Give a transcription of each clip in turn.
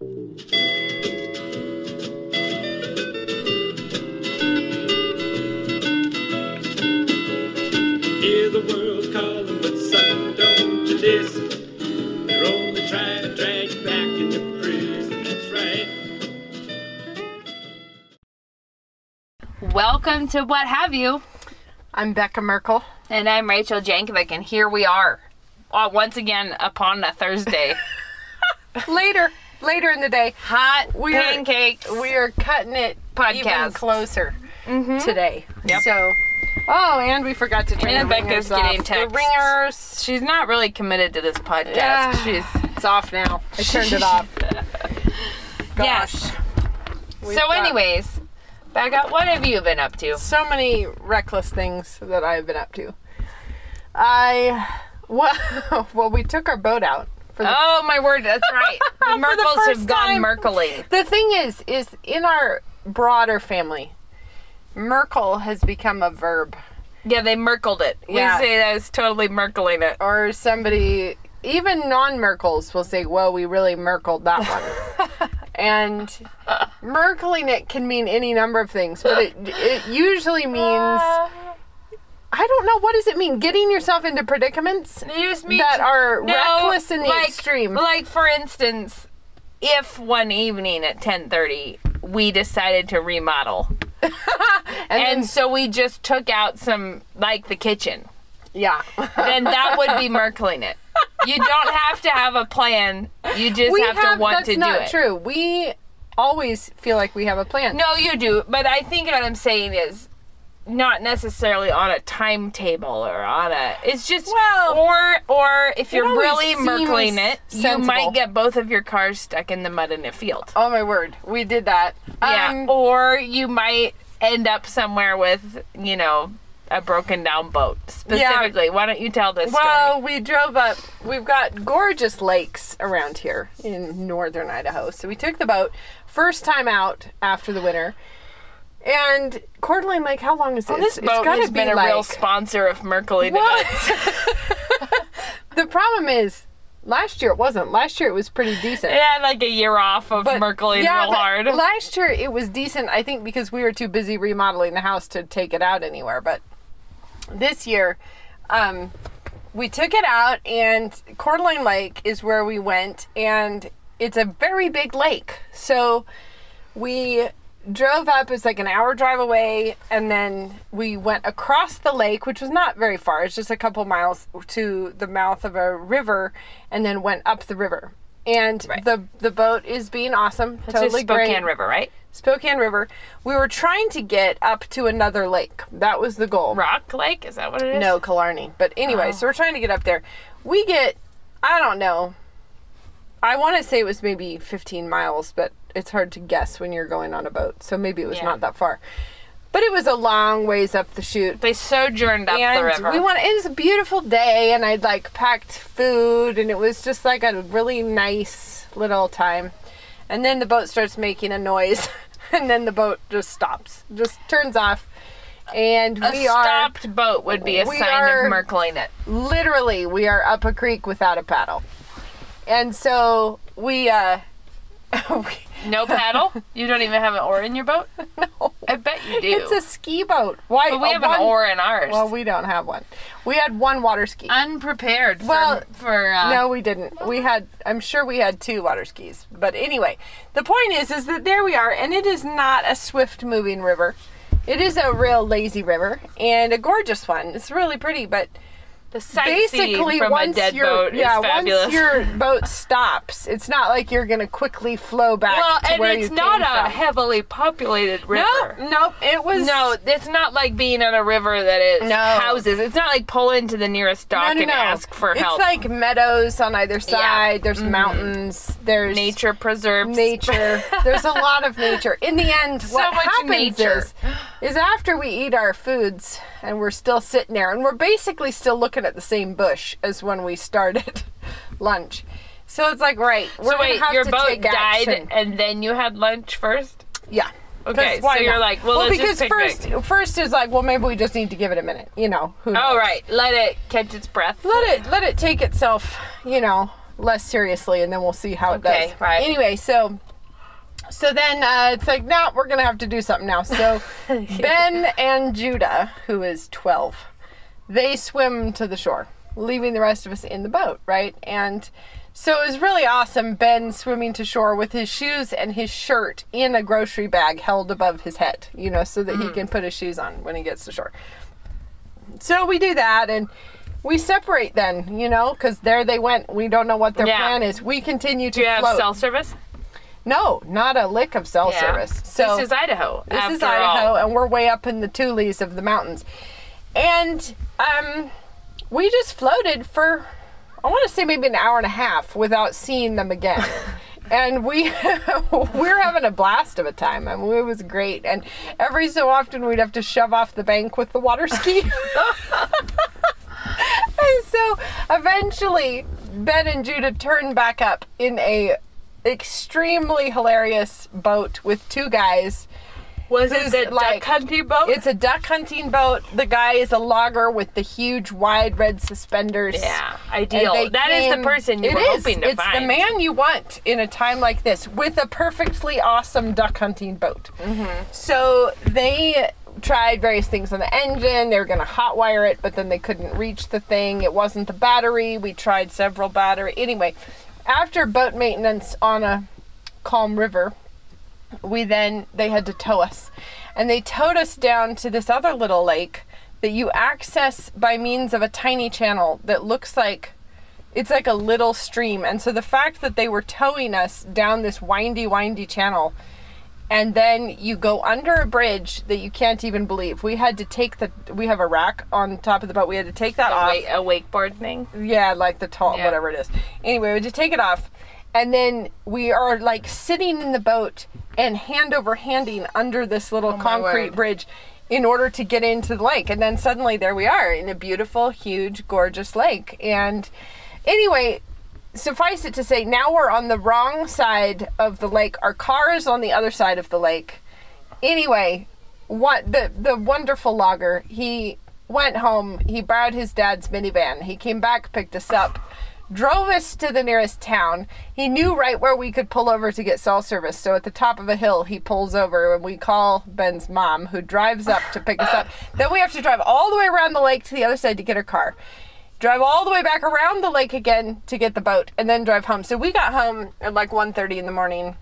Hear the world calling, but son, don't you listen. They're only trying to drag you back into prison. That's right. Welcome to What Have You, I'm Becca Merkle. and I'm Rachel Jankovic, and here we are, uh, once again upon a Thursday. Later, later in the day, Hot We are- pancakes. we are cutting it even Podcast. closer mm-hmm. today. Yep. So, oh, and we forgot to turn And the Becca's ringers getting off. The ringers. She's not really committed to this podcast. Yeah. She's It's off now. I turned it off. Gosh. yes. We've So, anyways, Becca, what have you been up to? so many reckless things that I've been up to. I well, well, we took our boat out the Oh my word, that's right. The For the Merkles have gone. Merkling. The thing is, is in our broader family, Merkle has become a verb, Yeah, they Merkled it. Yeah. We say that totally Merkling it. or somebody, even non-Merkles will say, "Well, we really Merkled that one." and Merkling it can mean any number of things, but it it usually means uh, I don't know what does it mean. Getting yourself into predicaments It just means that are No, reckless in the like, extreme. Like for instance, if one evening at ten thirty we decided to remodel, and and then, so we just took out some like the kitchen, yeah, then that would be Merkling it. You don't have to have a plan. You just have, have. to want to do not it. true. We always feel like we have a plan. No, you do. But I think what I'm saying is not necessarily on a timetable or on a it's just Well, or or if you're really merkling it you might get both of your cars stuck in the mud in a field Oh my word, we did that. yeah Um, or you might end up somewhere with you know a broken down boat specifically why don't you tell this well, we drove up. We've got gorgeous lakes around here in northern Idaho. So we took the boat first time out after the winter. And Coeur d'Alene Lake, how long is it? story this It's boat gotta has be been a like, real sponsor of Well, events the problem is, last year it wasn't. Last year it was pretty decent. it had like a year off of merkling yeah, real but hard Last year it was decent, I think, because we were too busy remodeling the house to take it out anywhere. But this year, um, we took it out, and Coeur d'Alene Lake is where we went, and it's a very big lake. So we drove up it's like an hour drive away and then we went across the lake which was not very far it's just a couple miles to the mouth of a river and then went up the river. And Right. the the boat is being awesome It's totally Spokane great River, right? Spokane River. We were trying to get up to another lake. That was the goal. Rock Lake, is that what it is? no Killarney. But anyway Oh. so we're trying to get up there. We get I don't know. I want to say it was maybe 15 miles, but it's hard to guess when you're going on a boat. So maybe it was Yeah. not that far. But it was a long ways up the chute. They sojourned up and the river. we went. It was a beautiful day, and I'd like packed food, and it was just like a really nice little time. And then the boat starts making a noise, and then the boat just stops, just turns off, and a we are a stopped boat would be a sign of merkling it. literally we are up a creek without a paddle, and so we uh, we, No paddle? you don't even have an oar in your boat? no. I bet you do. It's a ski boat. Why? but we uh, have one- an oar in ours. Well, we don't have one. We had one water ski. Unprepared Well, for, for uh, no, we didn't. We had. I'm sure we had two water skis. But anyway, the point is, is that there we are, and it is not a swift-moving river. It is a real lazy river and a gorgeous one. It's really pretty, but the basically once your boat yeah once your boat stops, it's not like you're gonna quickly flow back well, and it's not a from. heavily populated river. Nope, nope. It was No, it's not like being on a river that is No. houses. It's not like pull into the nearest dock no, no, and no. ask for it's help. It's like meadows on either side. There's Mhm. mountains. There's nature preserves. nature. There's a lot of nature. In the end, So what happens nature. is, is after we eat our foods and we're still sitting there and we're basically still looking at the same bush as when we started lunch. So it's like, right, we're So wait, have your to boat died action. and then you had lunch first? Yeah. Okay, why so you're not? like, well, let's because just first, first is like, well, maybe we just need to give it a minute. You know, who oh, knows? Oh right, let it catch its breath. let it let it take itself you know less seriously, and then we'll see how it Okay, goes. right. Anyway, so so then uh, it's like, no, we're gonna have to do something now. So Ben and Judah, who is twelve, they swim to the shore, leaving the rest of us in the boat, right? And so it was really awesome. Ben swimming to shore with his shoes and his shirt in a grocery bag held above his head, you know, so that he can put his shoes on when he gets to shore. So we do that and we separate then, you know, because there they went. We don't know what their Yeah. plan is. We continue to Do you have cell service? No, not a lick of cell Yeah. service. So this is Idaho. this is Idaho, all. and we're way up in the Tules of the mountains. And um, we just floated for, I want to say maybe an hour and a half without seeing them again. and we we're having a blast of a time. I mean, it was great. And every so often we'd have to shove off the bank with the water ski. and so eventually Ben and Judah turned back up in a extremely hilarious boat with two guys. Was it the like- duck hunting boat? It's a duck hunting boat. The guy is a logger with the huge wide red suspenders. yeah, ideal. That is came- the person you It were is. hoping to it's find. the man you want in a time like this with a perfectly awesome duck hunting boat. Mm-hmm. So they tried various things on the engine. They were going to hotwire it, but then they couldn't reach the thing. It wasn't the battery. We tried several battery. Anyway, after boat maintenance on a calm river, we then they had to tow us. And they towed us down to this other little lake that you access by means of a tiny channel that looks like it's like a little stream. And so the fact that they were towing us down this windy windy channel and then you go under a bridge that you can't even believe we had to take the we have a rack on top of the boat we had to take that a, off wake, a wakeboard thing. yeah, like the tall, Yeah. whatever it is. Anyway, we just take it off, and then we are like sitting in the boat and hand over handing under this little Oh concrete bridge in order to get into the lake. And then suddenly there we are in a beautiful, huge, gorgeous lake. And anyway, suffice it to say, now we're on the wrong side of the lake. Our car is on the other side of the lake. Anyway, what the the wonderful logger, he went home, he borrowed his dad's minivan. He came back, picked us up, drove us to the nearest town. He knew right where we could pull over to get cell service. So at the top of a hill, he pulls over and we call Ben's mom, who drives up to pick us up. Then we have to drive all the way around the lake to the other side to get her car drive all the way back around the lake again to get the boat and then drive home. So we got home at like 1.30 in the morning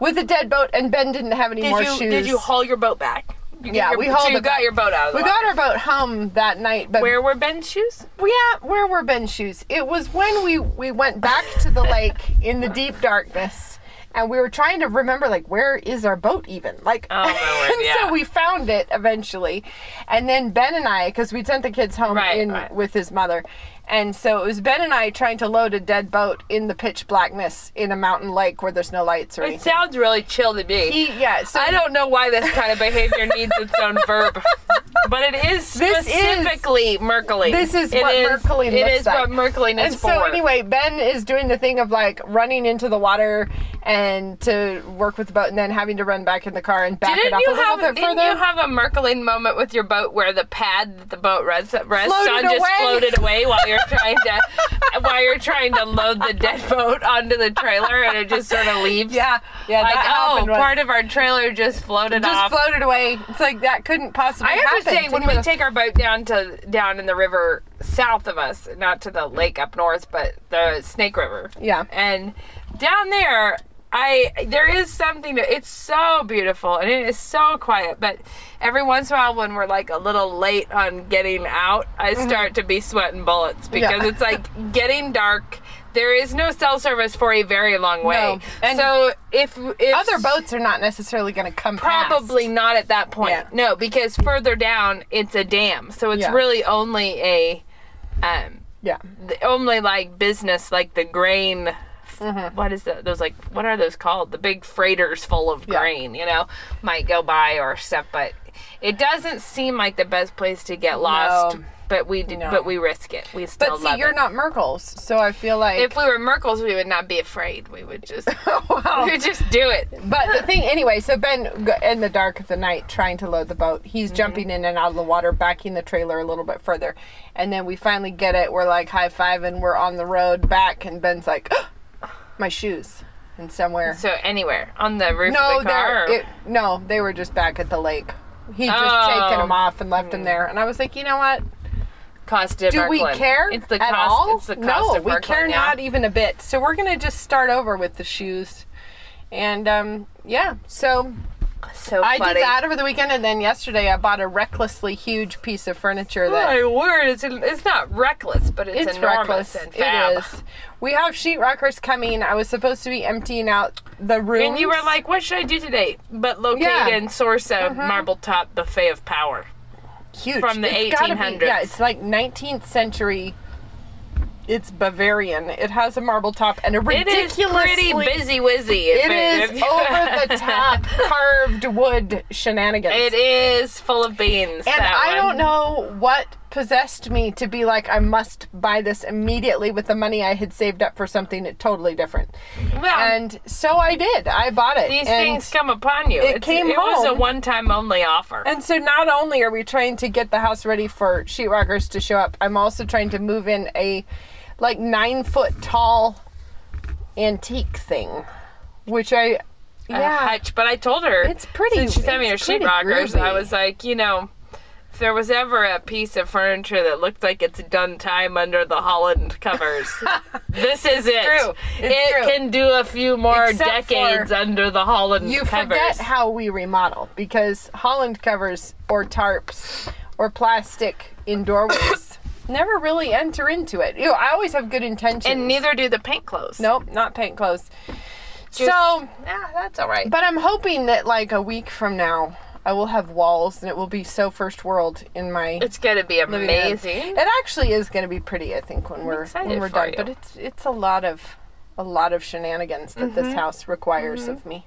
with a dead boat and Ben didn't have any Did more you shoes. did you haul your boat back? You Yeah, your, we hauled so you got back. your boat out of the we got our boat home that night, but Where were Ben's shoes? yeah, where were Ben's shoes? It was when we we went back to the lake in the deep darkness, and we were trying to remember like where is our boat even? Like, Oh, word, and yeah. so we found it eventually, and then Ben and I, because we'd sent the kids home Right, in right. with his mother, and so it was Ben and I trying to load a dead boat in the pitch blackness in a mountain lake where there's no lights or anything. It sounds really chill to me. He, yeah, so I don't know why this kind of behavior needs its own verb, but it is This is- specifically Merkling. this is It what Merkling It looks is like. what Merkling is And for. so anyway, Ben is doing the thing of like running into the water and to work with the boat, and then having to run back in the car and back it Didn't up you a little have bit didn't further. you have a Merkling moment with your boat where the pad that the boat rests, rests on just away. floated away while you're trying to while you're trying to load the dead boat onto the trailer and it just sort of leaves? yeah, yeah, Like oh, part of our trailer just floated just off. Just floated away. It's like that couldn't possibly I have happen. to say, when we a- take our boat down to down in the river south of us, not to the lake up north, but the Snake River. Yeah. And down there, I there is something that it's so beautiful and it is so quiet, but every once in a while when we're like a little late on getting out, I start to be sweating bullets because Mm-hmm. Yeah. it's like getting dark. There is no cell service for a very long way. No. And so if if other boats are not necessarily going to come past. Probably not at that point. Yeah. No, because further down it's a dam, so it's Yeah. really only a, um, Yeah. only like business like the grain. Mm-hmm. what is that? Those like what are those called? The big freighters full of Yeah. grain, you know, might go by or stuff, but it doesn't seem like the best place to get lost. but we did, No. but we risk it. We still But see, love you're it. not Merkles, so I feel like. if we were Merkles, we would not be afraid. We would just, Wow. we would just do it. But the thing, anyway, so Ben, in the dark of the night, trying to load the boat, he's Mm-hmm. jumping in and out of the water, backing the trailer a little bit further. And then we finally get it. We're like high five, and we're on the road back. And Ben's like, my shoes. And somewhere. So anywhere on the roof no, of the car. it, no, they were just back at the lake. He just Oh. taken them off and left them there. And I was like, you know what? cost of Do we care It's the at cost. all? It's the cost no, of we care yeah. not even a bit. So we're gonna just start over with the shoes, and um, yeah. So So I did that over the weekend, and then yesterday I bought a recklessly huge piece of furniture that My word, it's, it's not reckless, but it's, it's enormous reckless. and fab. It is. We have sheetrockers coming. I was supposed to be emptying out the room, And you were like, "What should I do today?" But locate Yeah. And source a marble top buffet of power. huge from the be- 1800s. Yeah, it's like 19th century. It's Bavarian. It has a marble top and a ridiculously pretty busy wizzy. It is over the top carved wood shenanigans. It is full of beans. and I one. don't know what possessed me to be like, I must buy this immediately with the money I had saved up for something totally different. Well, And so I did. I bought it. these things come upon you. it It's- came it was a one-time only offer. and so not only are we trying to get the house ready for sheetrockers to show up, I'm also trying to move in a like nine foot tall antique thing, which I yeah. hutch, but I told her It's pretty- Since she sent me her it's sheetrockers, I was like, you know, if there was ever a piece of furniture that looked like it's done time under the Holland covers, this is it. true. It's it true. can do a few more Except decades under the Holland you covers. forget how we remodel because Holland covers or tarps or plastic in doorways never really enter into it. You know, I always have good intentions. and neither do the paint clothes. Nope, not paint clothes. so, yeah, that's all right. but I'm hoping that like a week from now, I will have walls and it will be so first world in my It's gonna be amazing. It actually is going to be pretty, I think, when we're when we're done. you. But it's it's a lot of a lot of shenanigans that this Mm-hmm. house requires of me.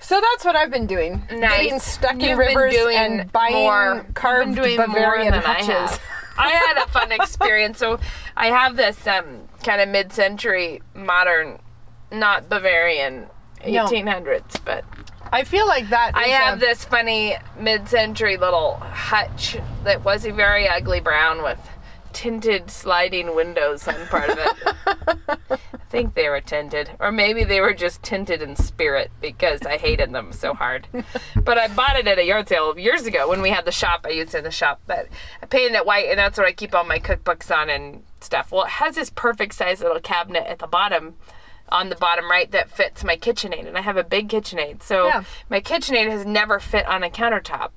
So that's what I've been doing. Nice. Getting stuck in You've been rivers and buying more. Carved Bavarian hutches. I had a fun experience. So I have this um, kind of mid-century modern, not Bavarian, No. 1800s, but I feel like that. I have a- this funny mid-century little hutch that was a very ugly brown with tinted sliding windows on part of it. I think they were tinted, or maybe they were just tinted in spirit because I hated them so hard. but I bought it at a yard sale years ago when we had the shop. I used it in the shop, but I painted it white, and that's what I keep all my cookbooks on and stuff. Well, it has this perfect size little cabinet at the bottom. On the bottom right, that fits my KitchenAid, and I have a big KitchenAid. So Yeah. my KitchenAid has never fit on a countertop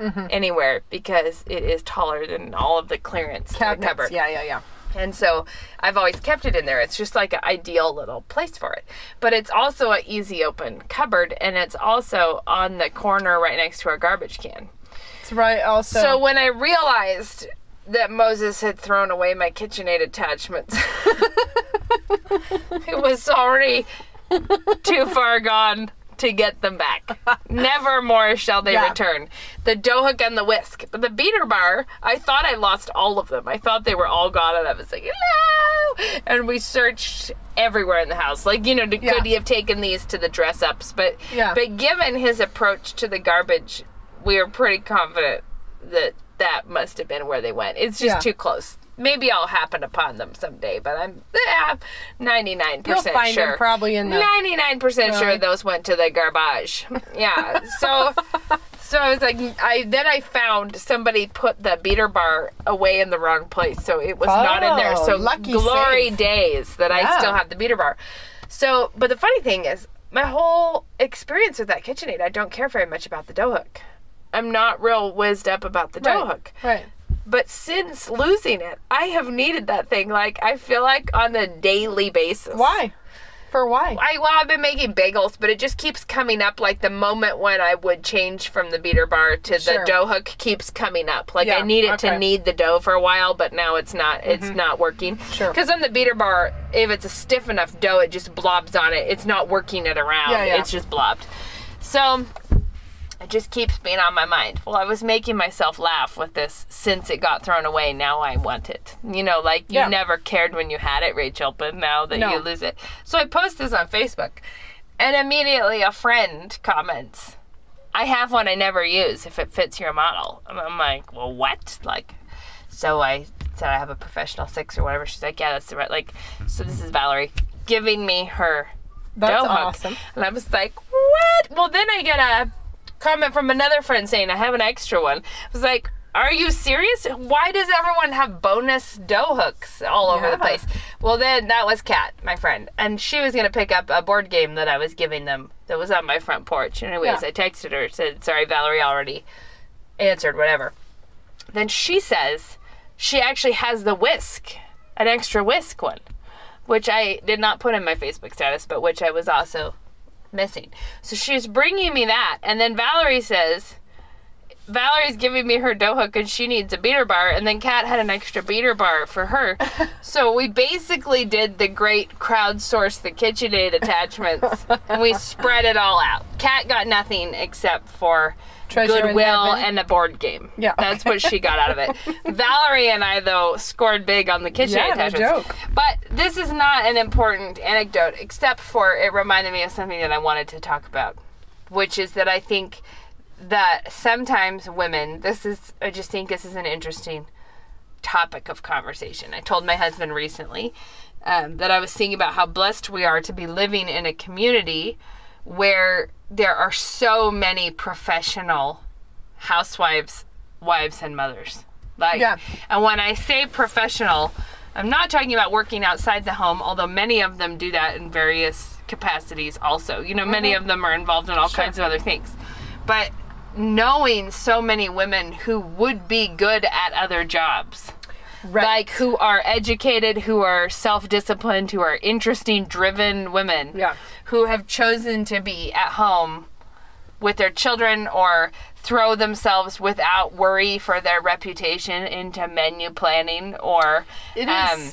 Mm-hmm. anywhere because it is taller than all of the clearance cabinets. cupboard. Yeah, yeah, yeah. And so I've always kept it in there. It's just like an ideal little place for it. But it's also an easy open cupboard and it's also on the corner right next to our garbage can. It's right. Also, So when I realized that Moses had thrown away my KitchenAid attachments, it was already too far gone to get them back. Never more shall they Yeah. return. The hook and the whisk. But the beater bar, I thought I lost all of them. I thought they were all gone and I was like, no! And we searched everywhere in the house. Like, you know, could he have taken these to the dress ups? But Yeah. but given his approach to the garbage, we are pretty confident that that must have been where they went. It's just Yeah. too close. Maybe I'll happen upon them someday, but I'm yeah, 99% you'll find sure. them probably in the. 99% sure those went to the garbage. Yeah. So so I was like I then I found somebody put the beater bar away in the wrong place. So it was not in there. Oh, So lucky glory save. days that I still have the beater bar. So, but the funny thing is my whole experience with that KitchenAid, I don't care very much about the dough hook. I'm not real whizzed up about the dough Right. hook. Right. But since losing it, I have needed that thing like I feel like on a daily basis. Why? For why? I well, I've been making bagels, but it just keeps coming up. Like the moment when I would change from the beater bar to Sure. the dough hook keeps coming up. Like I Yeah, need it okay. to knead the dough for a while, but now it's not. It's mm-hmm. not working. Sure. Because on the beater bar, if it's a stiff enough dough, it just blobs on it. It's not working it around. Yeah, yeah. It's just blobbed. So it just keeps being on my mind. Well, I was making myself laugh with this since it got thrown away. Now I want it. You know, like you Yeah. never cared when you had it, Rachel, but now that No. you lose it. So I post this on Facebook, and immediately a friend comments, I have one I never use if it fits your model. And I'm like, well, what? Like, so I said I have a professional six or whatever. She's like, yeah, that's the right. Like, so this is Valerie giving me her That's dough hook. And I was like, what? Well, then I get a comment from another friend saying, I have an extra one. I was like, are you serious? Why does everyone have bonus dough hooks all over the place? Well, then that was Kat, my friend. And she was going to pick up a board game that I was giving them that was on my front porch. Anyways, Yeah. I texted her, said, sorry, Valerie already answered, whatever. Then she says she actually has the whisk, an extra whisk one, which I did not put in my Facebook status, but which I was also missing. So she's bringing me that, and then Valerie says, Valerie's giving me her dough hook and she needs a beater bar, and then Kat had an extra beater bar for her. so we basically did the great crowdsource the KitchenAid attachments, and we spread it all out. Kat got nothing except for Treasure goodwill and a board game. Yeah. that's what she got out of it. Valerie and I though scored big on the KitchenAid Yeah, no attachments. joke. But this is not an important anecdote, except for it reminded me of something that I wanted to talk about, which is that I think that sometimes women, this is, I just think this is an interesting topic of conversation. I told my husband recently um, that I was thinking about how blessed we are to be living in a community where there are so many professional housewives, wives, and mothers. Like, Yeah. and when I say professional, I'm not talking about working outside the home, although many of them do that in various capacities also. You know, many of them are involved in all kinds of other things. But knowing so many women who would be good at other jobs Right. like who are educated, who are self-disciplined, who are interesting, driven women, Yeah. who have chosen to be at home with their children or throw themselves without worry for their reputation into menu planning or It um,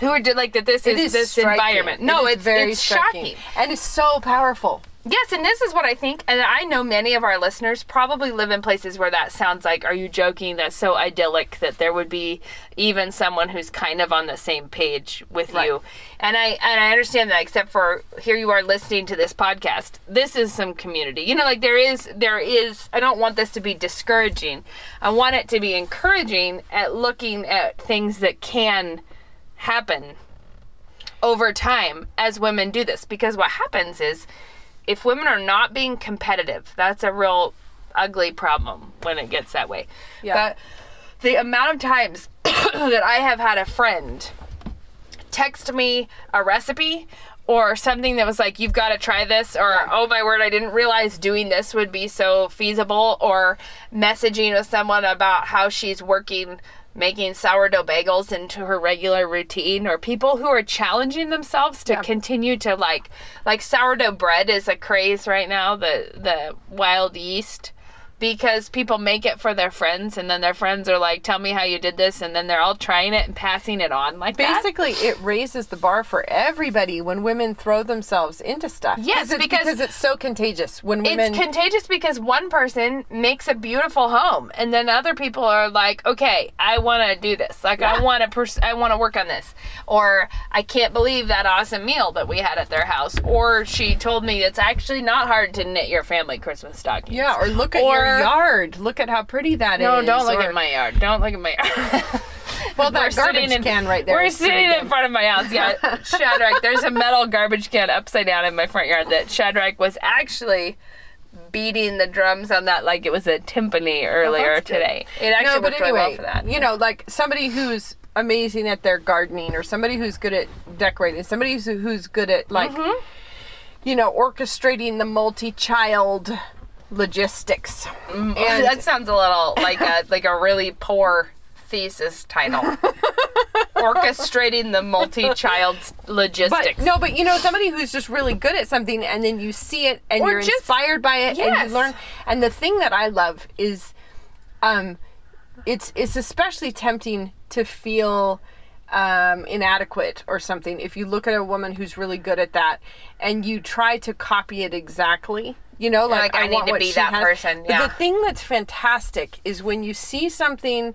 who are like that this is is this striking. environment. No, It is it's very it's shocking. and it's so powerful. Yes, and this is what I think, and I know many of our listeners probably live in places where that sounds like, are you joking? That's so idyllic that there would be even someone who's kind of on the same page with Right. you. And I and I understand that, except for here you are listening to this podcast. This is some community. You know, like there is there is I don't want this to be discouraging. I want it to be encouraging at looking at things that can happen over time as women do this because what happens is if women are not being competitive that's a real ugly problem when it gets that way Yeah. but the amount of times that i have had a friend text me a recipe or something that was like you've got to try this or oh my word i didn't realize doing this would be so feasible or messaging with someone about how she's working making sourdough bagels into her regular routine or people who are challenging themselves to Yeah. continue to like like sourdough bread is a craze right now the the wild yeast because people make it for their friends and then their friends are like tell me how you did this and then they're all trying it and passing it on like that Basically, it raises the bar for everybody when women throw themselves into stuff. Yes, it's because- it's so contagious when women. It's contagious because one person makes a beautiful home, and then other people are like, "Okay, I want to do this. Like, I want to. Pers- I want to work on this." Or, "I can't believe that awesome meal that we had at their house." Or, "She told me it's actually not hard to knit your family Christmas stockings." yeah, or look at Or- your yard. Look at how pretty that is. No, don't look or- at my yard. Don't look at my yard. Well, that garbage in- can right there. We're sitting in front of my house. Yeah, Shadrach. There's a metal garbage can upside down in my front yard that Shadrach was actually beating the drums on that like it was a timpani earlier Oh, today. It actually no, but really well anyway, for that. you know, like somebody who's amazing at their gardening, or somebody who's good at decorating, somebody who's, who's good at like, Mm-hmm. you know, orchestrating the multi-child logistics. Mm, And- that sounds a little like a like a really poor thesis title. Orchestrating the multi-child logistics. But no, but you know, somebody who's just really good at something, and then you see it, and Or you're just- inspired by it, and you learn. And the thing that I love is, um, it's it's especially tempting to feel um, inadequate or something if you look at a woman who's really good at that, and you try to copy it exactly. You know, like, like, I need want to be that has. person, But yeah. the thing that's fantastic is when you see something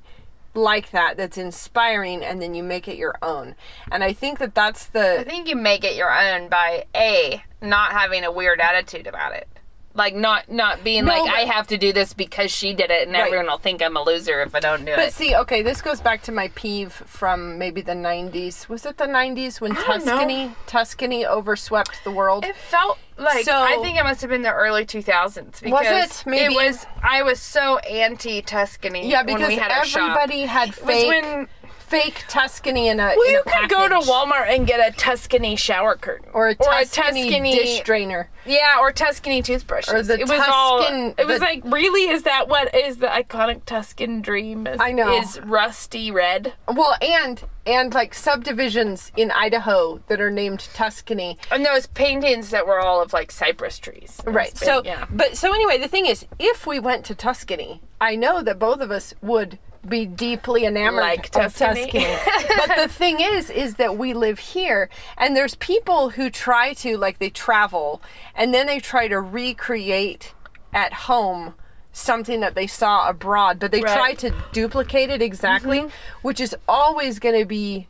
like that that's inspiring and then you make it your own. And I think that that's the I think you make it your own by a not having a weird attitude about it. Like not not being No, like but- I have to do this because she did it and Right. everyone will think I'm a loser if I don't do But it. But see, okay, this goes back to my peeve from maybe the 90s. Was it the 90s when don't know. Tuscany Tuscany overswept the world? It felt like So- I think it must have been the early 2000s because it? Maybe. was I was so anti Tuscany yeah, when because we had our shop. everybody had It was fake when fake Tuscany in a well, in you a could go to. Walmart and get a Tuscany shower curtain or a Tuscany, Tuscany dish drainer. Yeah, or Tuscany toothbrush. Or the it was all. It was the- like, really, is that what is the iconic Tuscan dream? Is, I know. Is rusty red? Well, and and like subdivisions in Idaho that are named Tuscany. And those paintings that were all of like cypress trees. Right. big, So, yeah. but so anyway, the thing is, if we went to Tuscany, I know that both of us would be deeply enamored Like of Tuscany. Tuscany. but the thing is, is that we live here, and there's people who try to like they travel, and then they try to recreate at home something that they saw abroad, but they Right. try to duplicate it exactly, Mm-hmm. which is always going to be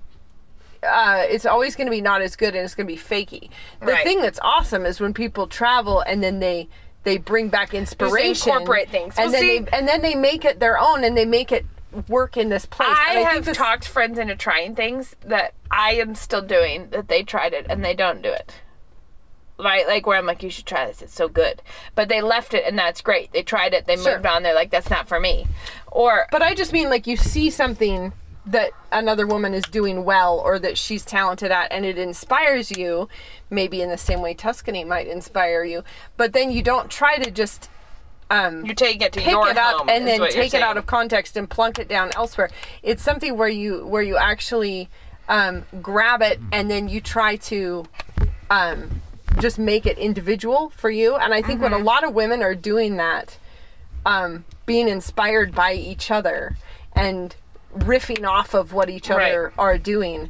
uh, it's always going to be not as good and it's going to be fakey. The Right. thing that's awesome is when people travel and then they they bring back inspiration, incorporate things. and Well, then see- they and then they make it their own and they make it work in this place. I, think have talked friends into trying things that I am still doing that they tried it and they don't do it. Right, like where I'm like, you should try this. It's so good, but they left it and that's great. They tried it, they Sure. moved on. They're like, that's not for me. Or But I just mean like you see something that another woman is doing well or that she's talented at and it inspires you, maybe in the same way Tuscany might inspire you, but then you don't try to just um you take it to pick your it up home and then take it out of context and plunk it down elsewhere. It's something where you where you actually um, grab it and then you try to um, just make it individual for you. And I think when a Mm-hmm. lot of women are doing that, um, being inspired by each other and riffing off of what each other Right. are doing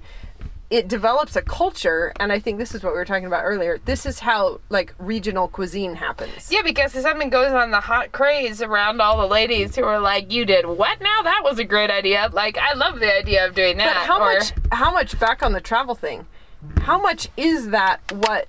it develops a culture and i think this is what we were talking about earlier this is how like regional cuisine happens Yeah, because if something goes on the hot craze around all the ladies who are like, "You did what now? That was a great idea." Like, I love the idea of doing that. But how or, much? How much back on the travel thing? How much is that? What?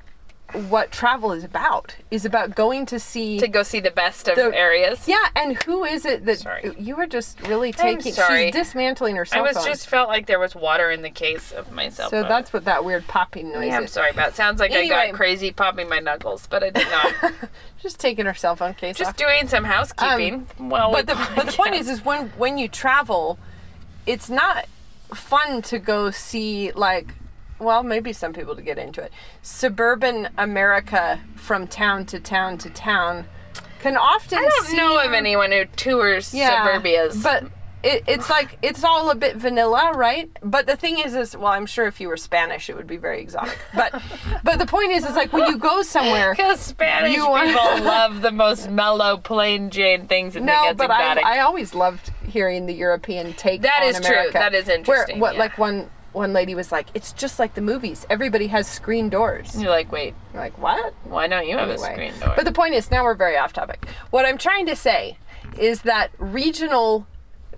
What travel is about? Is about going to see. to go see the best of The- areas? yeah, and who is it that Sorry. you were just really taking? She's dismantling her I was phone. just felt like there was water in the case of my cell so phone. that's what that weird popping noise Yeah, I'm is. sorry about. It sounds like I got crazy popping my knuckles, but I did not. Just taking her cell phone case Just off. doing some housekeeping. well, Um, but the but the point is, is when when you travel, it's not fun to go see like. Well, maybe some people to get into it. Suburban America from town to town to town can often I don't know of anyone who tours suburbias. But it, it's like it's all a bit vanilla, right? But the thing is, is well, I'm sure if you were Spanish, it would be very exotic. But but the point is, is like when you go somewhere. because Spanish people love the most mellow, plain Jane things and No, but I, exotic. I always loved hearing the European take. That is true. America. That is Where interesting, what yeah. like one one lady was like, "It's just like the movies. Everybody has screen doors." You're like, wait, You're like what? why don't you have Anyway. a screen door? But the point is, now we're very off topic. What I'm trying to say is that regional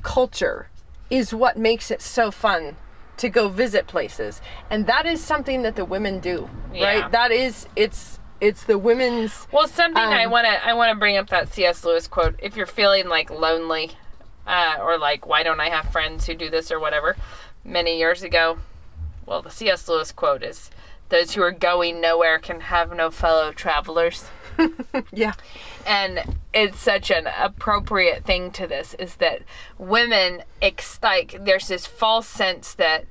culture is what makes it so fun to go visit places, and that is something that the women do, Yeah. right? That is, it's it's the women's. Well, something I Um, want to I want to bring up that C.S. Lewis quote. If you're feeling like lonely, uh, or like why don't I have friends who do this or whatever, many years ago, well, the C.S. Lewis quote is, "Those who are going nowhere can have no fellow travelers." Yeah, and it's such an appropriate thing to this is that women ex- like there's this false sense that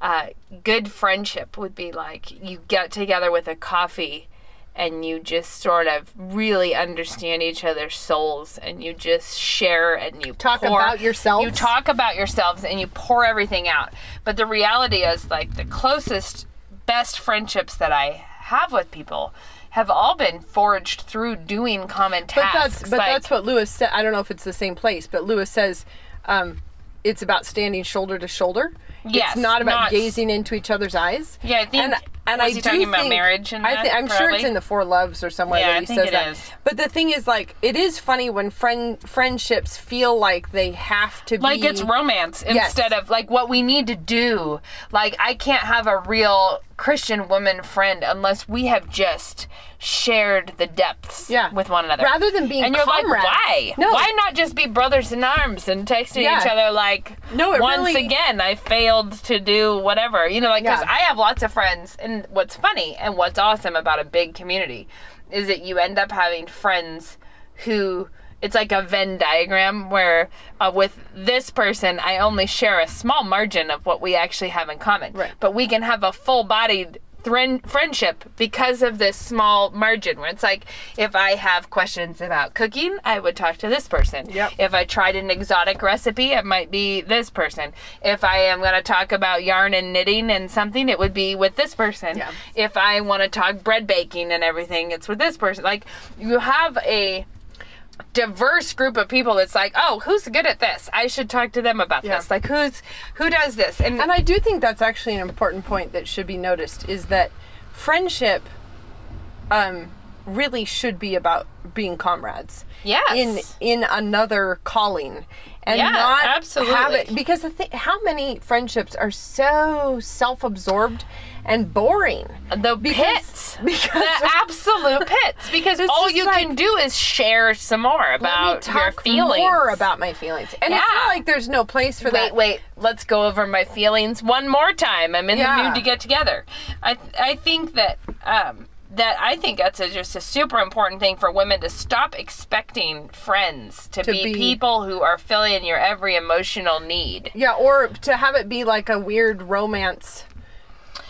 uh, good friendship would be like you get together with a coffee and you just sort of really understand each other's souls and you just share and you Talk pour- about yourselves. you talk about yourselves and you pour everything out but the reality is like the closest best friendships that i have with people have all been forged through doing common but tasks that's but like- that's what Lewis said. I don't know if it's the same place, but Lewis says um, it's about standing shoulder to shoulder. Yes, it's not about not- gazing into each other's eyes. Yeah, I think- and and I he do talking about think- marriage and I I'm sure it's in the Four Loves or somewhere Yeah, that he says it that. is. But the thing is, like, it is funny when friend friendships feel like they have to like be it's romance Yes. instead of like what we need to do. Like I can't have a real Christian woman friend unless we have just shared the depths Yeah. with one another. Rather than being and you're comrades. like, why? No. Why not just be brothers in arms and texting Yeah. each other like, No, once really- again I failed to do whatever. You know, like because Yeah. I have lots of friends, and what's funny and what's awesome about a big community is that you end up having friends who it's like a Venn diagram where uh, with this person I only share a small margin of what we actually have in common. Right. But we can have a full-bodied thrin- friendship because of this small margin where it's like if I have questions about cooking, I would talk to this person. Yep. If I tried an exotic recipe, it might be this person. If I am going to talk about yarn and knitting and something, it would be with this person. Yeah. If I want to talk bread baking and everything, it's with this person. Like you have a diverse group of people that's like, oh, who's good at this? I should talk to them about Yeah. this. Like who's who does this? And, And I do think that's actually an important point that should be noticed is that friendship um really should be about being comrades. Yes. In in another calling. And Yeah, not have it because how many friendships are so self-absorbed and boring. the because- pits, because- the absolute pits, because all you like- can do is share some more about your feelings. more about my feelings. And it's not like there's no place for Wait, that. wait. wait. Let's go over my feelings one more time. I'm in the mood to get together. I I think that um, that I think that's a, just a super important thing for women to stop expecting friends to, To be, be- people who are filling your every emotional need. Yeah, or to have it be like a weird romance. Um,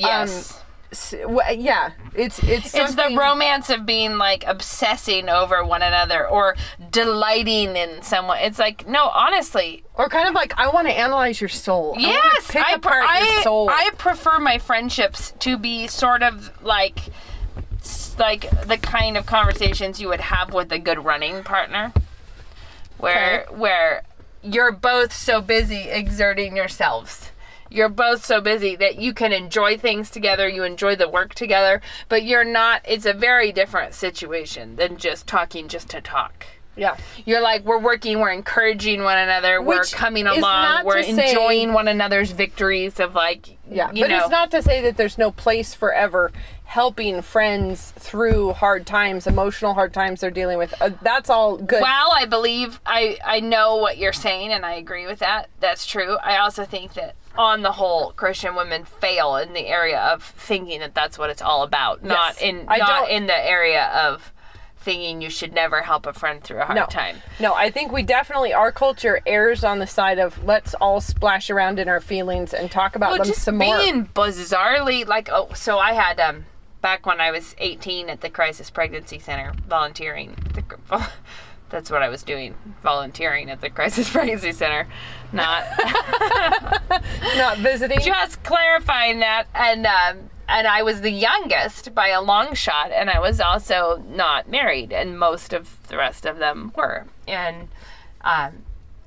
yes. s- w- Yeah, it's it's It's the romance of being like obsessing over one another or delighting in someone. It's like, no, honestly, or kind of like I want to analyze your soul. I Yes, pick I, apart I, your soul. I prefer my friendships to be sort of like like the kind of conversations you would have with a good running partner where where you're both so busy exerting yourselves you're both so busy that you can enjoy things together you enjoy the work together but you're not it's a very different situation than just talking just to talk yeah, you're like we're working, we're encouraging one another, we're coming along, we're to say- enjoying one another's victories of like yeah. but know. it's not to say that there's no place forever helping friends through hard times, emotional hard times they're dealing with. Uh, that's all good. Well, I believe I I know what you're saying and I agree with that. That's true. I also think that on the whole, Christian women fail in the area of thinking that that's what it's all about, not in I not in the area of thinking you should never help a friend through a hard no, time. no, I think we definitely our culture errs on the side of let's all splash around in our feelings and talk about Well, them just some more. being bizarrely like oh, so I had um back when I was 18 at the Crisis Pregnancy Center volunteering. The, that's what I was doing, volunteering at the Crisis Pregnancy Center, not Not visiting. just clarifying that. And um, and I was the youngest by a long shot, and I was also not married, and most of the rest of them were. And um,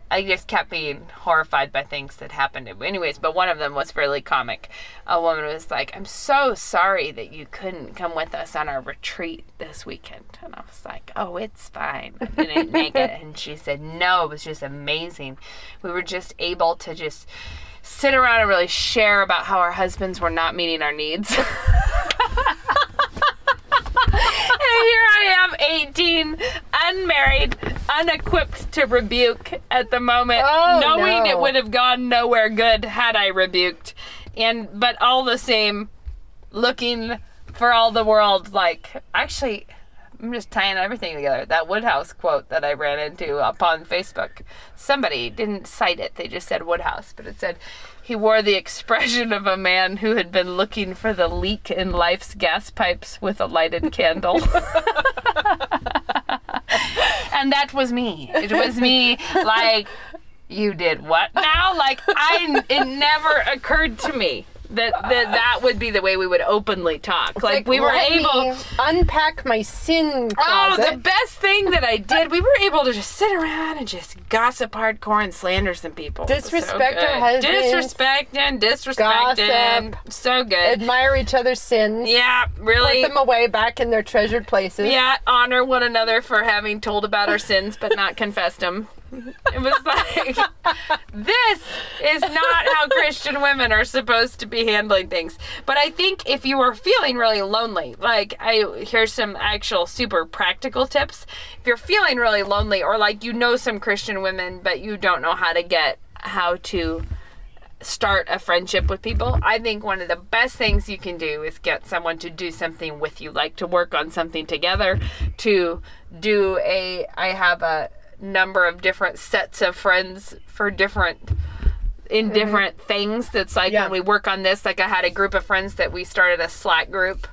I just kept being horrified by things that happened. Anyways, but one of them was really comic. A woman was like, I'm so sorry that you couldn't come with us on our retreat this weekend. And I was like, oh, it's fine. I didn't make it. And she said, no, it was just amazing. We were just able to just sit around and really share about how our husbands were not meeting our needs. I am, 18, unmarried, unequipped to rebuke at the moment, Oh, knowing no. it would have gone nowhere good had I rebuked. And but all the same, looking for all the world like actually I'm just tying everything together. That Wodehouse quote that I ran into up on Facebook. Somebody didn't cite it. They just said Wodehouse, but it said he wore the expression of a man who had been looking for the leak in life's gas pipes with a lighted candle. and that was me. It was me like you did what now? Like I it never occurred to me that that that would be the way we would openly talk. Like, Like, we were able. unpack my sin Oh, the best thing that I did, we were able to just sit around and just gossip hardcore and slander some people. Was so Disrespect our husbands. Disrespecting, disrespecting. Gossip. So good. Admire each other's sins. yeah, really. Put them away back in their treasured places. Yeah, honor one another for having told about our sins but not confessed them. It was like, this is not how Christian women are supposed to be handling things. But I think if you are feeling really lonely, like I here's some actual super practical tips. If you're feeling really lonely, or like you know some Christian women but you don't know how to get how to start a friendship with people, I think one of the best things you can do is get someone to do something with you, like to work on something together, to do a I have a number of different sets of friends for different in different things that's like Yeah. when we work on this like i had a group of friends that we started a slack group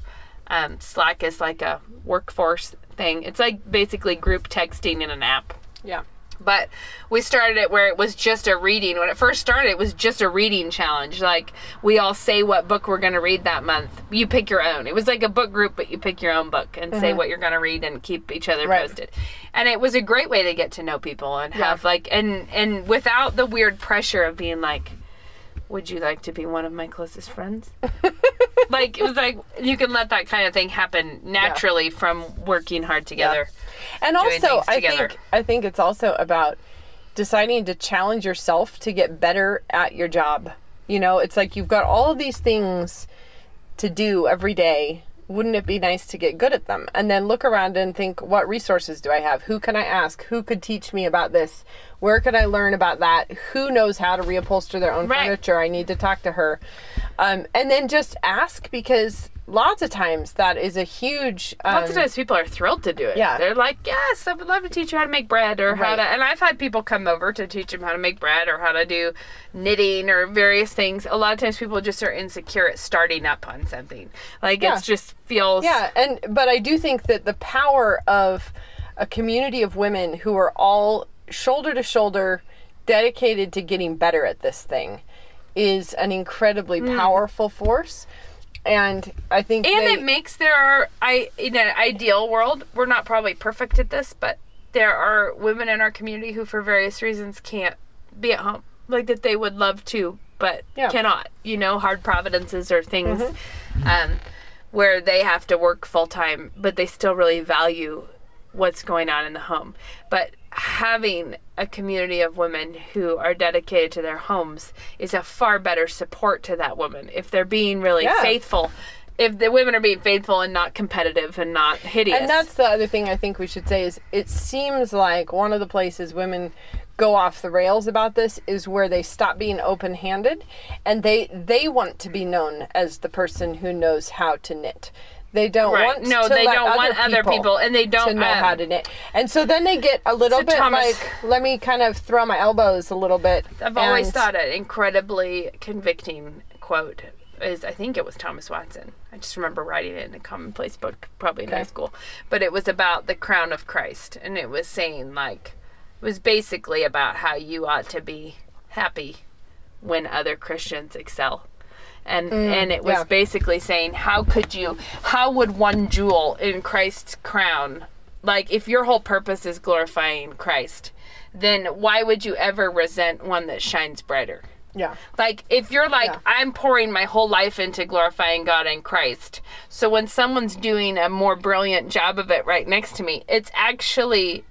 um, slack is like a workforce thing it's like basically group texting in an app Yeah. But we started it where it was just a reading. When it first started, it was just a reading challenge. Like we all say what book we're going to read that month. You pick your own. It was like a book group, but you pick your own book and say what you're going to read and keep each other Mm-hmm. Right. posted. And it was a great way to get to know people and have like and and without the weird pressure of being like, would you like to be one of my closest friends? like it was like you can let that kind of thing happen naturally from working hard together. And also, I together. think I think it's also about deciding to challenge yourself to get better at your job. You know, it's like you've got all of these things to do every day. Wouldn't it be nice to get good at them? And then look around and think, what resources do I have? Who can I ask? Who could teach me about this? Where could I learn about that? Who knows how to reupholster their own Right. furniture? I need to talk to her. Um, and then just ask because lots of times that is a huge. Um, Lots of times people are thrilled to do it. Yeah. They're like, yes, I would love to teach you how to make bread or how to. And I've had people come over to teach them how to make bread or how to do knitting or various things. A lot of times people just are insecure at starting up on something. Like Yeah. it just feels. Yeah, and but I do think that the power of a community of women who are all shoulder to shoulder dedicated to getting better at this thing is an incredibly powerful force. And I think And they, it makes there are I in an ideal world, we're not probably perfect at this, but there are women in our community who for various reasons can't be at home. Like that they would love to, but Yeah. Mm-hmm. cannot. You know, hard providences or things um, where they have to work full time, but they still really value what's going on in the home. But having a community of women who are dedicated to their homes is a far better support to that woman if they're being really Yeah. faithful. If the women are being faithful and not competitive and not hideous. and that's the other thing I think we should say is it seems like one of the places women go off the rails about this is where they stop being open-handed and they they want to be known as the person who knows how to knit. They don't Right. want No, to they don't want other people, and they don't, to know um, how to knit. And so then they get a little So bit Thomas- like let me kind of throw my elbows a little bit. I've always thought an incredibly convicting quote is I think it was Thomas Watson. I just remember writing it in a commonplace book, probably in high school. But it was about the crown of Christ, and it was saying like it was basically about how you ought to be happy when other Christians excel. And mm, and it was yeah. basically saying how could you how would one jewel in Christ's crown like if your whole purpose is glorifying Christ, then why would you ever resent one that shines brighter? Yeah. Like if you're like Yeah. I'm pouring my whole life into glorifying God and Christ. So when someone's doing a more brilliant job of it right next to me, it's actually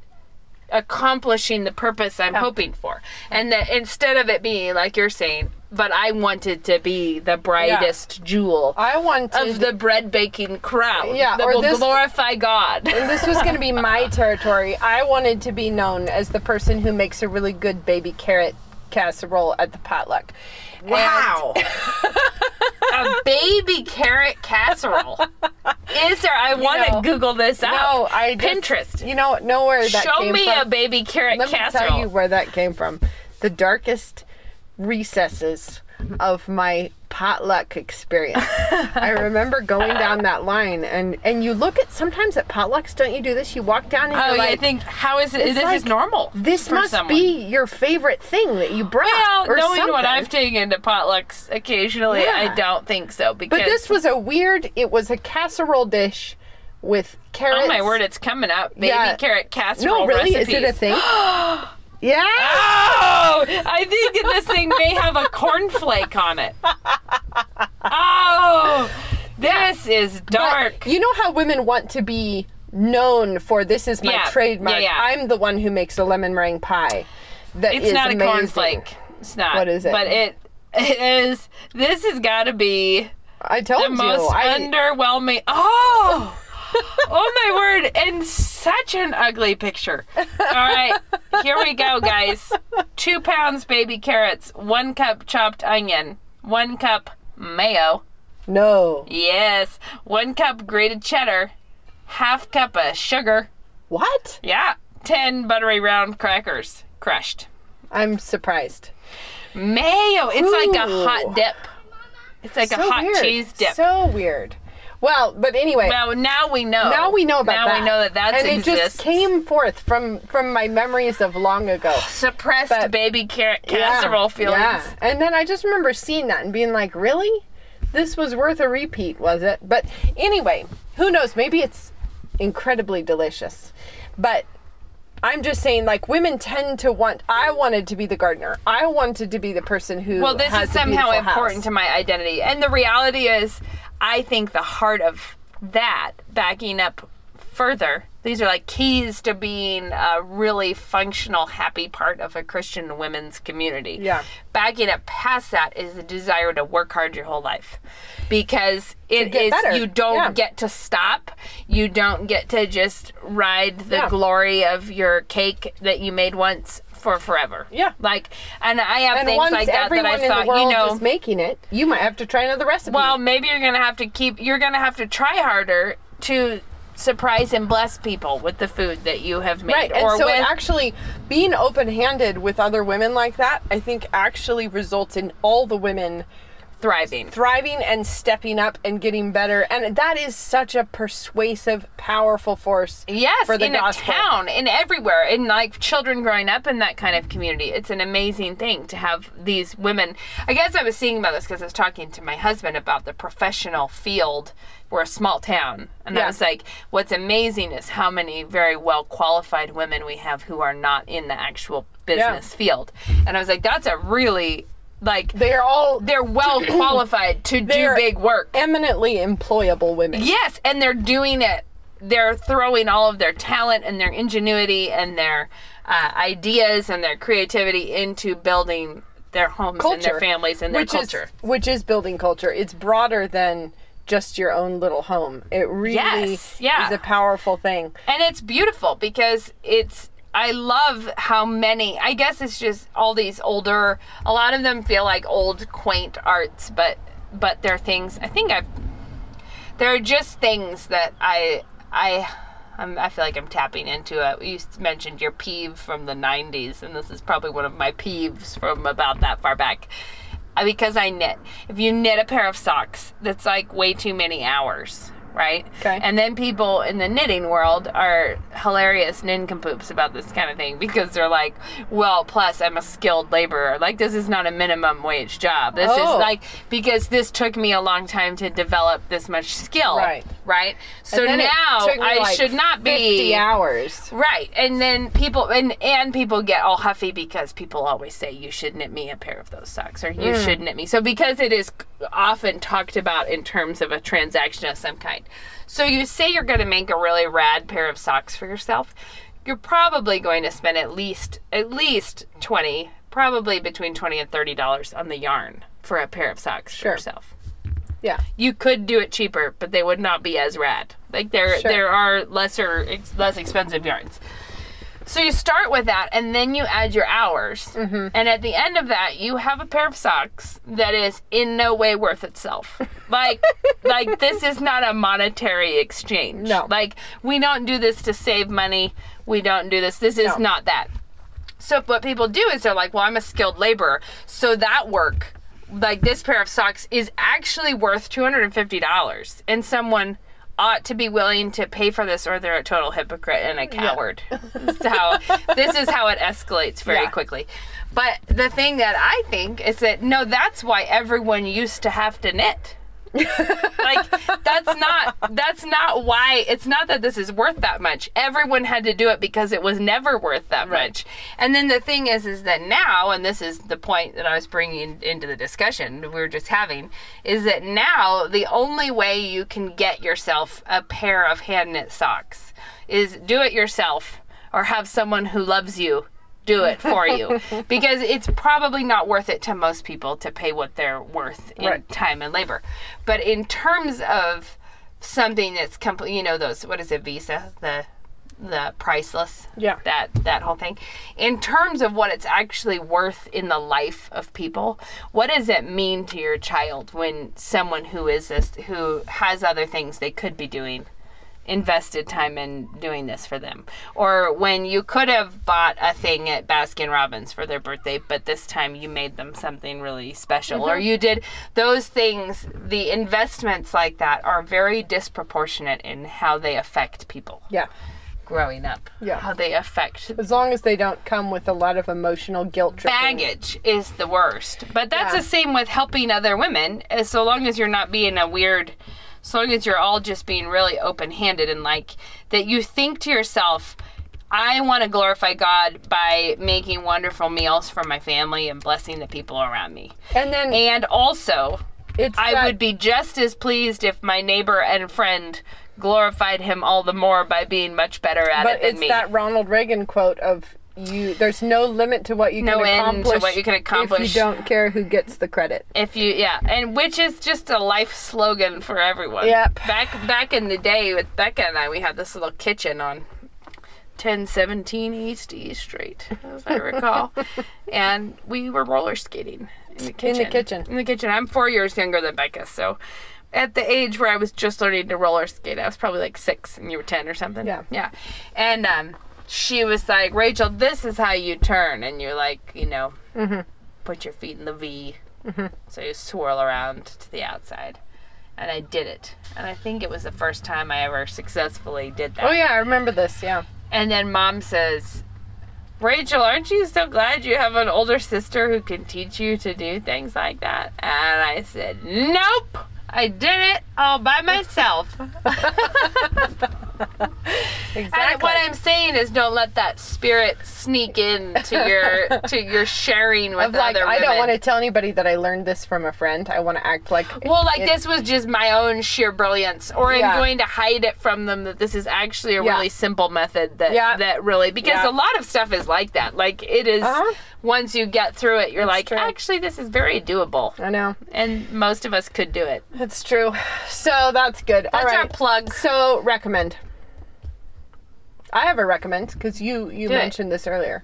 accomplishing the purpose I'm hoping for. And that instead of it being like you're saying, but I wanted to be the brightest jewel I wanted of the bread baking crowd Yeah, that or will this- glorify God. and this was going to be my territory. I wanted to be known as the person who makes a really good baby carrot casserole at the potluck. Wow. a baby carrot casserole. Is there? I want to Google this out. No, I just, Pinterest. You know, know where that Show me from. a baby carrot Let me tell you where that came from. The darkest recesses of my potluck experience. I remember going down that line, and and you look at sometimes at potlucks, don't you do this? You walk down and Oh, you're yeah, I think how is it? This is normal. This must someone. be your favorite thing that you brought. Well, or knowing what. I've taken to potlucks occasionally, I don't think so. Because But this was a weird. It was a casserole dish with carrots. oh my word, it's coming up. Baby Yeah. carrot casserole No, really, recipes. is it a thing? yeah. Oh, I think this thing may have a cornflake on it. Oh, this is dark. But you know how women want to be known for this is my Yeah, trademark. yeah, yeah. I'm the one who makes a lemon meringue pie. That it's is not amazing. a cornflake. It's not. What is it? But it it is. This has got to be I told the you. most I, underwhelming. Oh. oh my word! And such an ugly picture. All right, here we go, guys. Two pounds baby carrots, one cup chopped onion, one cup mayo. no. Yes, one cup grated cheddar, half cup of sugar. What? Yeah, ten buttery round crackers, crushed. I'm surprised. Mayo. It's like a hot dip. It's like a hot weird. cheese dip. So weird. Well, but anyway. well, now we know. now we know about now that. we know that that's and it exists. just came forth from from my memories of long ago. suppressed But- baby carrot Yeah, casserole feelings. Yeah. And then I just remember seeing that and being like, really? This was worth a repeat, was it? But anyway, who knows? Maybe it's incredibly delicious. But I'm just saying, like, women tend to want. I wanted to be the gardener. I wanted to be the person who. Well, this is somehow important house. to my identity. And the reality is, I think the heart of that, backing up further, these are like keys to being a really functional, happy part of a Christian women's community. Yeah. Backing up past that is the desire to work hard your whole life. Because it is, you don't Yeah. get to stop. You don't get to just ride the Yeah. glory of your cake that you made once for forever. Yeah. Like and I have And things like that that I thought, you know, making it, you might have to try another recipe. well, maybe you're gonna have to keep. You're gonna have to try harder to surprise and bless people with the food that you have made, Right, and or so with. actually being open-handed with other women like that, I think actually results in all the women thriving. thriving and stepping up and getting better, and that is such a persuasive, powerful force. Yes, for the in gospel. a town, in everywhere, in like children growing up in that kind of community, it's an amazing thing to have these women. I guess I was seeing about this because I was talking to my husband about the professional field. We're a small town, and I was like, "What's amazing is how many very well qualified women we have who are not in the actual business field." And I was like, "That's a really like They are all they're well qualified to do big work." eminently employable women. Yes, and they're doing it. They're throwing all of their talent and their ingenuity and their uh, ideas and their creativity into building their homes and their families and their which culture. is which is building culture. It's broader than just your own little home. It really Yes, yeah. is a powerful thing. and it's beautiful because it's I love how many I guess it's just all these older a lot of them feel like old quaint arts but but they're things I think I've there are just things that I I I'm, I feel like I'm tapping into it. You mentioned your peeve from the 90s, and this is probably one of my peeves from about that far back. Uh, Because I knit. If you knit a pair of socks, that's like way too many hours, right? Okay. And then people in the knitting world are hilarious nincompoops about this kind of thing because they're like, well, plus I'm a skilled laborer. Like, this is not a minimum wage job. This Oh. is like, because this took me a long time to develop this much skill. Right. Right? So And then it now I like, should not be 50 hours. Right. And then people and and people get all huffy because people always say you should knit me a pair of those socks or you Mm. should knit me. So because it is often talked about in terms of a transaction of some kind. So you say you're going to make a really rad pair of socks for yourself, you're probably going to spend at least at least 20, probably between 20 and 30 dollars on the yarn for a pair of socks Sure. for yourself Yeah. you could do it cheaper, but they would not be as rad. Like there, Sure. there are lesser, less expensive yarns. So you start with that, and then you add your hours, Mm-hmm. and at the end of that, you have a pair of socks that is in no way worth itself. Like, like this is not a monetary exchange. No. like we don't do this to save money. We don't do this. This is No. not that. So what people do is they're like, well, I'm a skilled laborer, so that work like this pair of socks is actually worth $250 and someone ought to be willing to pay for this or they're a total hypocrite and a coward. so this is how it escalates very Yeah. quickly. But the thing that I think is that no, that's why everyone used to have to knit. Like that's not that's not why it's not that this is worth that much. Everyone had to do it because it was never worth that much. And then the thing is is that now and this is the point that i was bringing into the discussion we were just having is that now the only way you can get yourself a pair of hand knit socks is do it yourself or have someone who loves you do it for you because it's probably not worth it to most people to pay what they're worth in Right. time and labor. But in terms of something that's complete, you know, those what is it, Visa, the the priceless, Yeah. that that whole thing. In terms of what it's actually worth in the life of people, what does it mean to your child when someone who is this, who has other things they could be doing? Invested time in doing this for them. Or when you could have bought a thing at Baskin Robbins for their birthday, but this time you made them something really special. Or Mm-hmm. you did those things, the investments like that are very disproportionate in how they affect people Yeah. growing up. Yeah. How they affect As long as they don't come with a lot of emotional guilt baggage is the worst. But that's Yeah. the same with helping other women. As so long as you're not being a weird, so long as you're all just being really open handed and like that you think to yourself, I want to glorify God by making wonderful meals for my family and blessing the people around me. And then And also, it's I that- would be just as pleased if my neighbor and friend glorified him all the more by being much better at but it than it's that Ronald Reagan quote of you there's no limit to what you No can accomplish what you can accomplish. if you don't care who gets the credit. If you yeah, and which is just a life slogan for everyone. Yep. Back back in the day with Becca and I, we had this little kitchen on 1017 East East Street, as I recall, and we were roller skating in the kitchen. In the kitchen. In the kitchen. I'm four years younger than Becca, so. At the age where I was just learning to roller skate, I was probably like six and you were 10 or something. Yeah. Yeah. And um, she was like, Rachel, this is how you turn. And you're like, you know, mm-hmm. put your feet in the V. Mm-hmm. So you swirl around to the outside. And I did it. And I think it was the first time I ever successfully did that. Oh yeah, I remember this. Yeah. And then mom says, Rachel, aren't you so glad you have an older sister who can teach you to do things like that? And I said, Nope. I did it all by myself. Exactly. And what I'm saying is, don't let that spirit sneak in to your to your sharing with of like, other I don't want to tell anybody that I learned this from a friend. I want to act like Well, like it- this was just my own sheer brilliance, or Yeah. I'm going to hide it from them that this is actually a Yeah. really simple method that Yeah. that really because a lot of stuff is like that. Like it is- Uh-huh. Once you get through it, you're like, true. actually, this is very doable, I know. and most of us could do it. That's true. So that's good. That's All right. our plug. So recommend. I have a recommend because you you Do it. mentioned this earlier.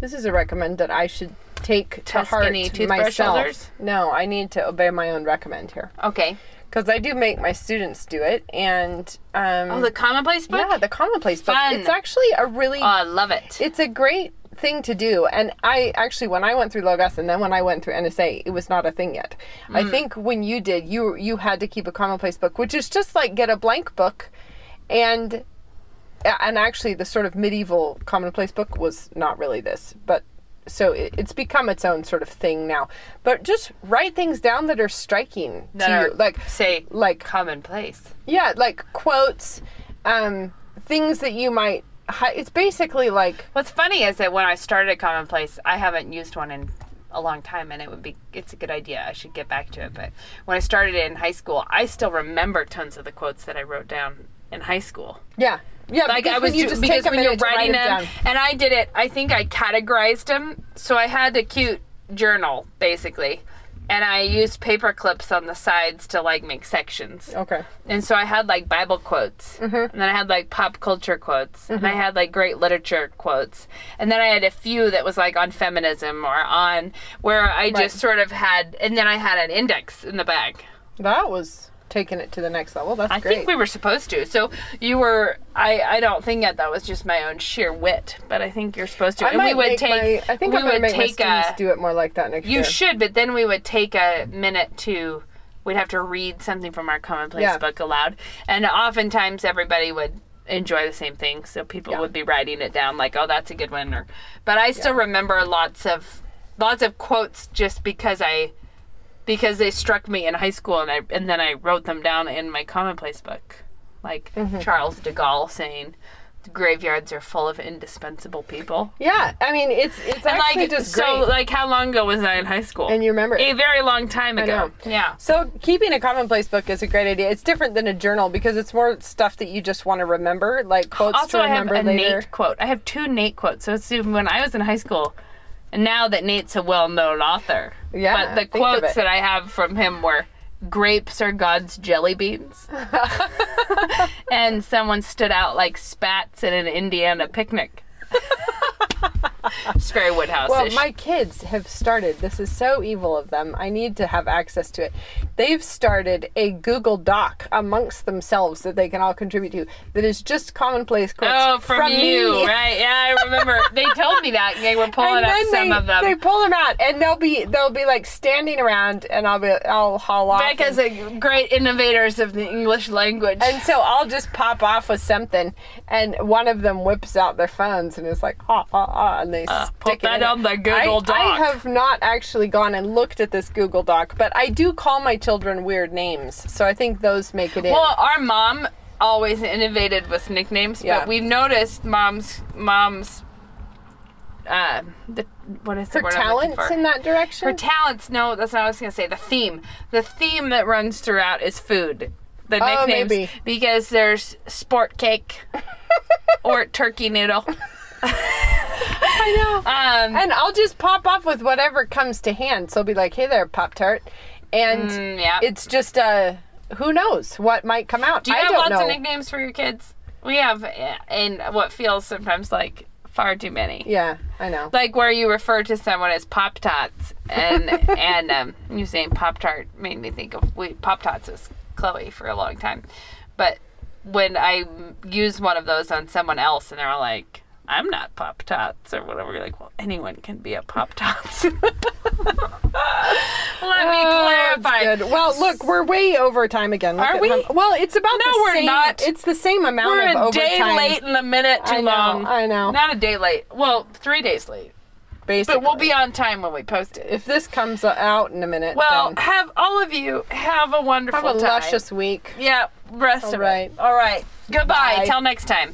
This is a recommend that I should take to heart Tuscany myself. No, I need to obey my own recommend here Okay. because I do make my students do it, and um, Oh, the commonplace book. yeah, the commonplace book. It's actually a really Oh, I love it. it's a great thing to do and i actually when i went through logos and then when i went through nsa it was not a thing yet i Mm. think when you did you you had to keep a commonplace book which is just like get a blank book and and actually the sort of medieval commonplace book was not really this but so it, it's become its own sort of thing now but just write things down that are striking that to are you like say like commonplace. yeah like quotes um things that you might it's basically like What's funny is that when I started Commonplace, I haven't used one in a long time, and it would be it's a good idea. I should get back to it. But when I started it in high school, I still remember tons of the quotes that I wrote down in high school. Yeah. Yeah, Like I was you just because when you're writing it them, down. and I did it. I think I categorized them, so I had a cute journal basically, and I used paper clips on the sides to like make sections. Okay. And so I had like Bible quotes, Mm-hmm. and then I had like pop culture quotes, and I had like great literature quotes, and then I had a few that was like on feminism or on where I just sort of had, and then I had an index in the back. That was taken it to the next level. That's great. I great. think we were supposed to. So you were. I. I don't think that that was just my own sheer wit, but I think you're supposed to. I and might we would take. my, I think we I'm would make take a. do it more like that next year. You year. should, but then we would take a minute to. We'd have to read something from our commonplace Yeah. book aloud, and oftentimes everybody would enjoy the same thing. So people Yeah. would be writing it down, like, "Oh, that's a good one," or. But I still remember lots of, lots of quotes just because I, because they struck me in high school, and I and then I wrote them down in my commonplace book, like Mm-hmm. Charles de Gaulle saying. Graveyards are full of indispensable people. Yeah, I mean it's it's And actually like just so, great. like how long ago was I in high school? and you remember a very long time ago. Yeah. So keeping a commonplace book is a great idea. It's different than a journal because it's more stuff that you just want to remember, like quotes Also, to I have a later. Nate quote. I have two Nate quotes. So it's when I was in high school, now that Nate's a well-known author. Yeah, But the quotes that I have from him were, "Grapes are God's jelly beans," and someone stood out like spats at an Indiana picnic. it's very Wodehouse. Well, my kids have started. This is so evil of them. I need to have access to it. They've started a Google Doc amongst themselves that they can all contribute to. That is just commonplace quotes Oh, from, you, me. right? Yeah, I remember. they told me that. They were pulling up some they, of them. they pull them out, and they'll be they'll be like standing around, and I'll be I'll haul off. Becca's and, a great innovators of the English language. and so I'll just pop off with something, and one of them whips out their phones and is like, ah, ah, ah, and they Uh, put that on the Google I, Doc. I have not actually gone and looked at this Google Doc, but I do call my children weird names, so I think those make it in. well, our mom always innovated with nicknames, Yeah. but we've noticed mom's mom's uh the what is the Her talents in that direction. Her talents, no, that's not what I was gonna say. The theme. The theme that runs throughout is food. The Oh, nicknames maybe. because there's sport cake or turkey noodle. I know. Um and I'll just pop off with whatever comes to hand. So I'll be like, "Hey there, Pop Tart," and mm, yeah. it's just uh, who knows what might come out. Do you I have lots know. of nicknames for your kids? We have, uh, in what feels sometimes like far too many. Yeah, I know. Like where you refer to someone as Pop Tots, and and um, you saying Pop Tart made me think of we Pop Tots was Chloe for a long time, but when I use one of those on someone else, and they're all like. I'm not Pop Tots or whatever. You're like, well, anyone can be a Pop Tots. Let me Oh, clarify. Well, look, we're way over time again. Look Are we? how- well, it's about No, we're same. not. It's the same amount of time. We're a day overtime. late and a minute too I know, long. I know. Not a day late. Well, three days late. Basically, But we'll be on time when we post it. If this comes out in a minute, Well, have all of you have a wonderful have a time. luscious week. Yeah, rest All of right. it. All right. Goodbye. Bye. Till next time.